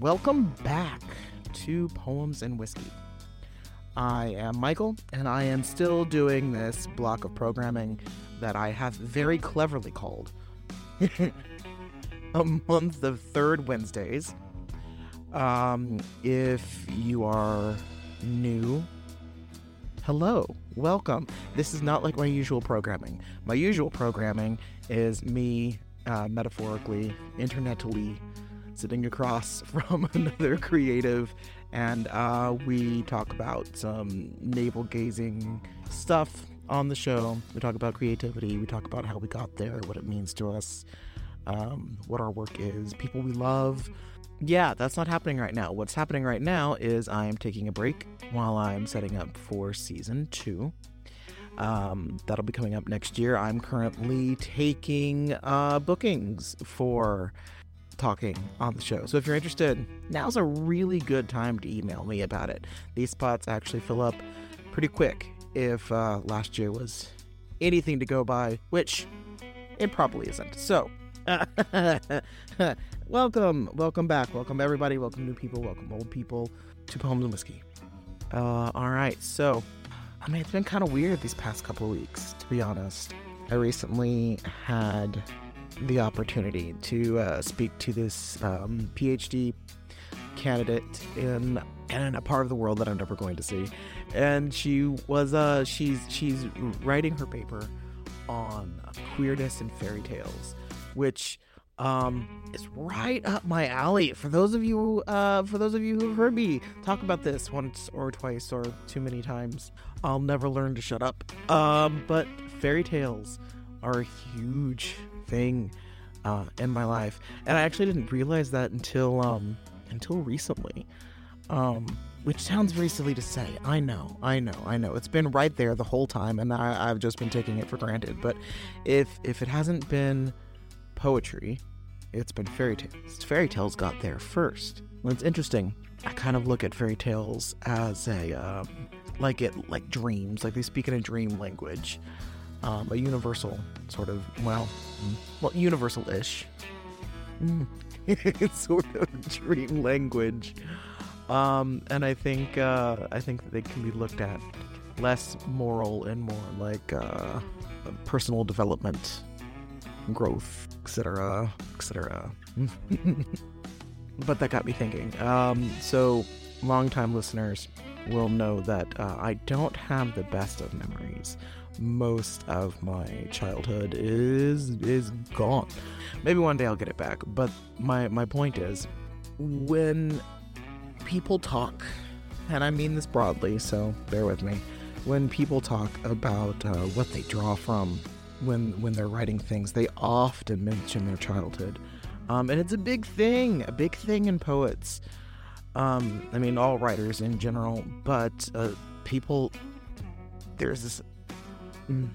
welcome back to Poems and Whiskey. I am Michael, and I am still doing this block of programming that I have very cleverly called a month of third Wednesdays. Um, if you are new, hello, welcome. This is not like my usual programming. My usual programming is me, uh, metaphorically, internetally, sitting across from another creative, and uh, we talk about some navel gazing stuff on the show. We talk about creativity, we talk about how we got there, what it means to us, um, what our work is, people we love. Yeah, that's not happening right now. What's happening right now is I'm taking a break while I'm setting up for season two. Um, that'll be coming up next year. I'm currently taking uh, bookings for talking on the show. So if you're interested, now's a really good time to email me about it. These spots actually fill up pretty quick if uh, last year was anything to go by, which it probably isn't. So, welcome, welcome back, welcome everybody, welcome new people, welcome old people to Poems and Whiskey. Uh, all right, so I mean, it's been kind of weird these past couple weeks, to be honest. I recently had the opportunity to uh, speak to this um, PhD candidate in in a part of the world that I'm never going to see, and she was uh she's she's writing her paper on queerness and fairy tales, which um is right up my alley. For those of you uh for those of you who've heard me talk about this once or twice or too many times, I'll never learn to shut up. Um, but fairy tales are huge thing uh, in my life, and I actually didn't realize that until um, until recently. Um, which sounds very silly to say. I know, I know, I know. It's been right there the whole time, and I, I've just been taking it for granted. But if if it hasn't been poetry, it's been fairy tales. Fairy tales got there first. Well, it's interesting. I kind of look at fairy tales as a um, like it like dreams, like they speak in a dream language um, a universal sort of well, mm, well, universal-ish. Mm. sort of dream language, um, and I think uh, I think that they can be looked at less moral and more like uh, personal development, growth, etc., etc. but that got me thinking. Um, so, longtime listeners will know that uh, I don't have the best of memories most of my childhood is is gone. Maybe one day I'll get it back, but my my point is when people talk, and I mean this broadly, so bear with me. When people talk about uh, what they draw from when when they're writing things, they often mention their childhood, um, and it's a big thing, a big thing in poets. Um, I mean, all writers in general, but uh, people. There's this Mm.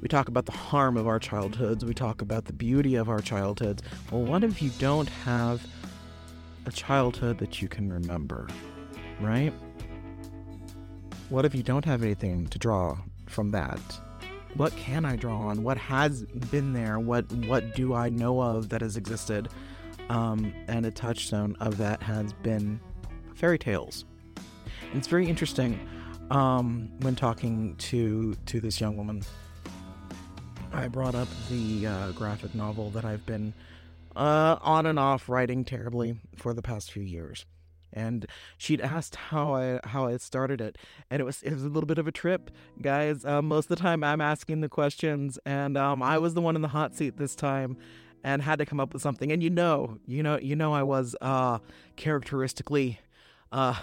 We talk about the harm of our childhoods. We talk about the beauty of our childhoods. Well, what if you don't have a childhood that you can remember, right? What if you don't have anything to draw from that? What can I draw on? What has been there? What what do I know of that has existed? Um, and a touchstone of that has been fairy tales. And it's very interesting um, when talking to to this young woman, I brought up the uh, graphic novel that I've been uh, on and off writing terribly for the past few years, and she'd asked how I how I started it, and it was it was a little bit of a trip, guys. Uh, most of the time, I'm asking the questions, and um, I was the one in the hot seat this time, and had to come up with something. And you know, you know, you know, I was uh, characteristically uh,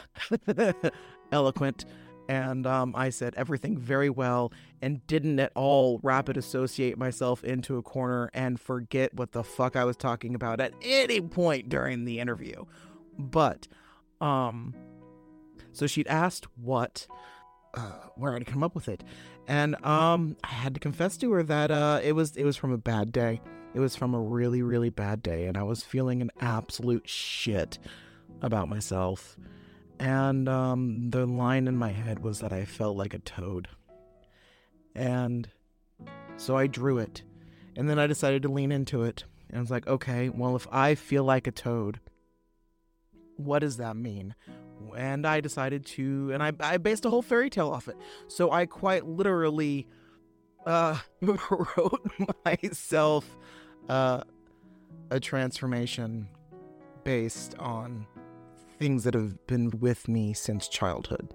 eloquent and um, I said everything very well and didn't at all rapid associate myself into a corner and forget what the fuck I was talking about at any point during the interview. But, um, so she'd asked what, uh, where I'd come up with it, and um, I had to confess to her that uh, it was it was from a bad day. It was from a really really bad day, and I was feeling an absolute shit about myself and um, the line in my head was that I felt like a toad. And so I drew it. And then I decided to lean into it. And I was like, okay, well, if I feel like a toad, what does that mean? And I decided to, and I, I based a whole fairy tale off it. So I quite literally uh, wrote myself uh, a transformation based on things that have been with me since childhood.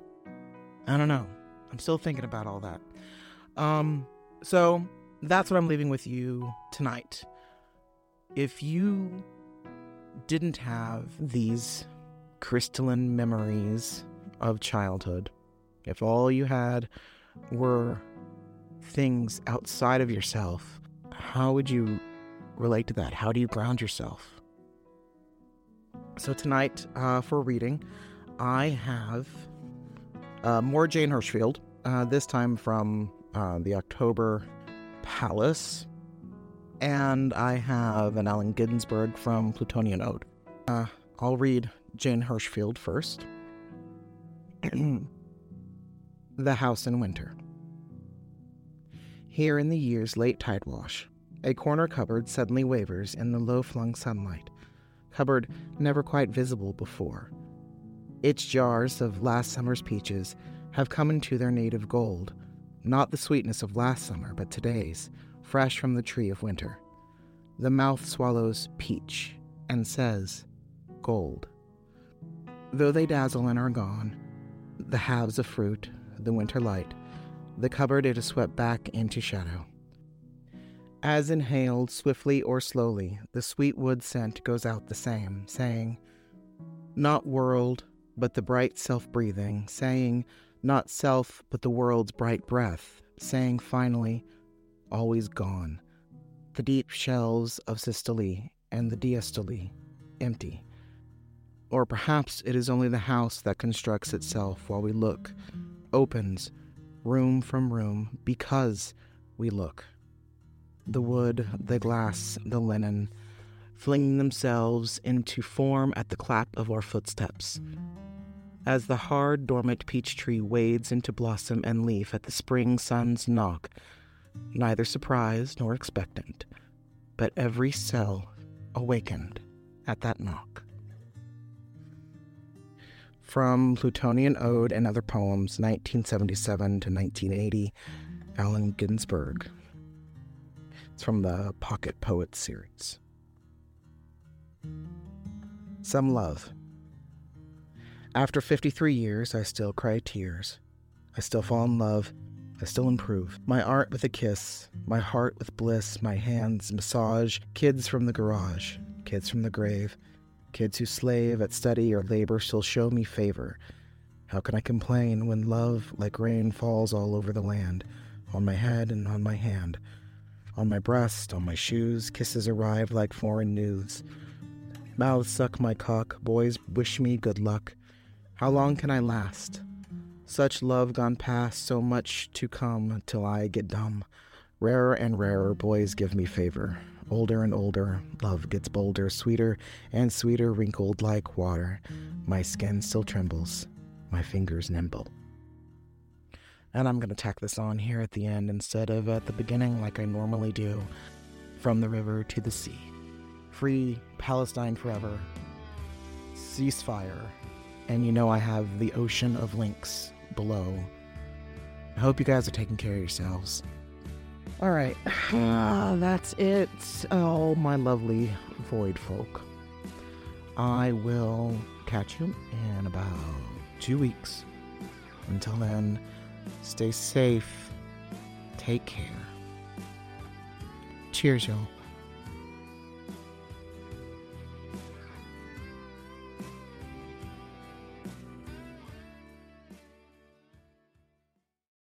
I don't know. I'm still thinking about all that. Um, so that's what I'm leaving with you tonight. If you didn't have these crystalline memories of childhood, if all you had were things outside of yourself, how would you relate to that? How do you ground yourself? So, tonight uh, for reading, I have uh, more Jane Hirshfield, uh, this time from uh, the October Palace. And I have an Allen Ginsberg from Plutonian Ode. Uh, I'll read Jane Hirshfield first. the House in Winter. Here in the year's late tide wash, a corner cupboard suddenly wavers in the low flung sunlight. Cupboard never quite visible before. Its jars of last summer's peaches have come into their native gold, not the sweetness of last summer, but today's, fresh from the tree of winter. The mouth swallows peach and says, Gold. Though they dazzle and are gone, the halves of fruit, the winter light, the cupboard it is swept back into shadow. As inhaled swiftly or slowly, the sweet wood scent goes out the same, saying, Not world, but the bright self breathing, saying, Not self, but the world's bright breath, saying finally, Always gone. The deep shelves of systole and the diastole, empty. Or perhaps it is only the house that constructs itself while we look, opens, room from room, because we look the wood, the glass, the linen, flinging themselves into form at the clap of our footsteps. As the hard, dormant peach tree wades into blossom and leaf at the spring sun's knock, neither surprised nor expectant, but every cell awakened at that knock. From Plutonian Ode and Other Poems, 1977 to 1980, Allen Ginsberg. It's from the Pocket Poets series. Some love. After 53 years, I still cry tears. I still fall in love. I still improve. My art with a kiss, my heart with bliss, my hands massage, kids from the garage, kids from the grave, kids who slave at study or labor still show me favor. How can I complain when love, like rain, falls all over the land, on my head and on my hand? On my breast, on my shoes, kisses arrive like foreign news. Mouths suck my cock, boys wish me good luck. How long can I last? Such love gone past, so much to come till I get dumb. Rarer and rarer, boys give me favor. Older and older, love gets bolder, sweeter and sweeter, wrinkled like water. My skin still trembles, my fingers nimble. And I'm going to tack this on here at the end instead of at the beginning, like I normally do. From the river to the sea. Free Palestine forever. Ceasefire. And you know I have the ocean of links below. I hope you guys are taking care of yourselves. All right, that's it. Oh, my lovely void folk. I will catch you in about two weeks. Until then, Stay safe. Take care. Cheers, y'all.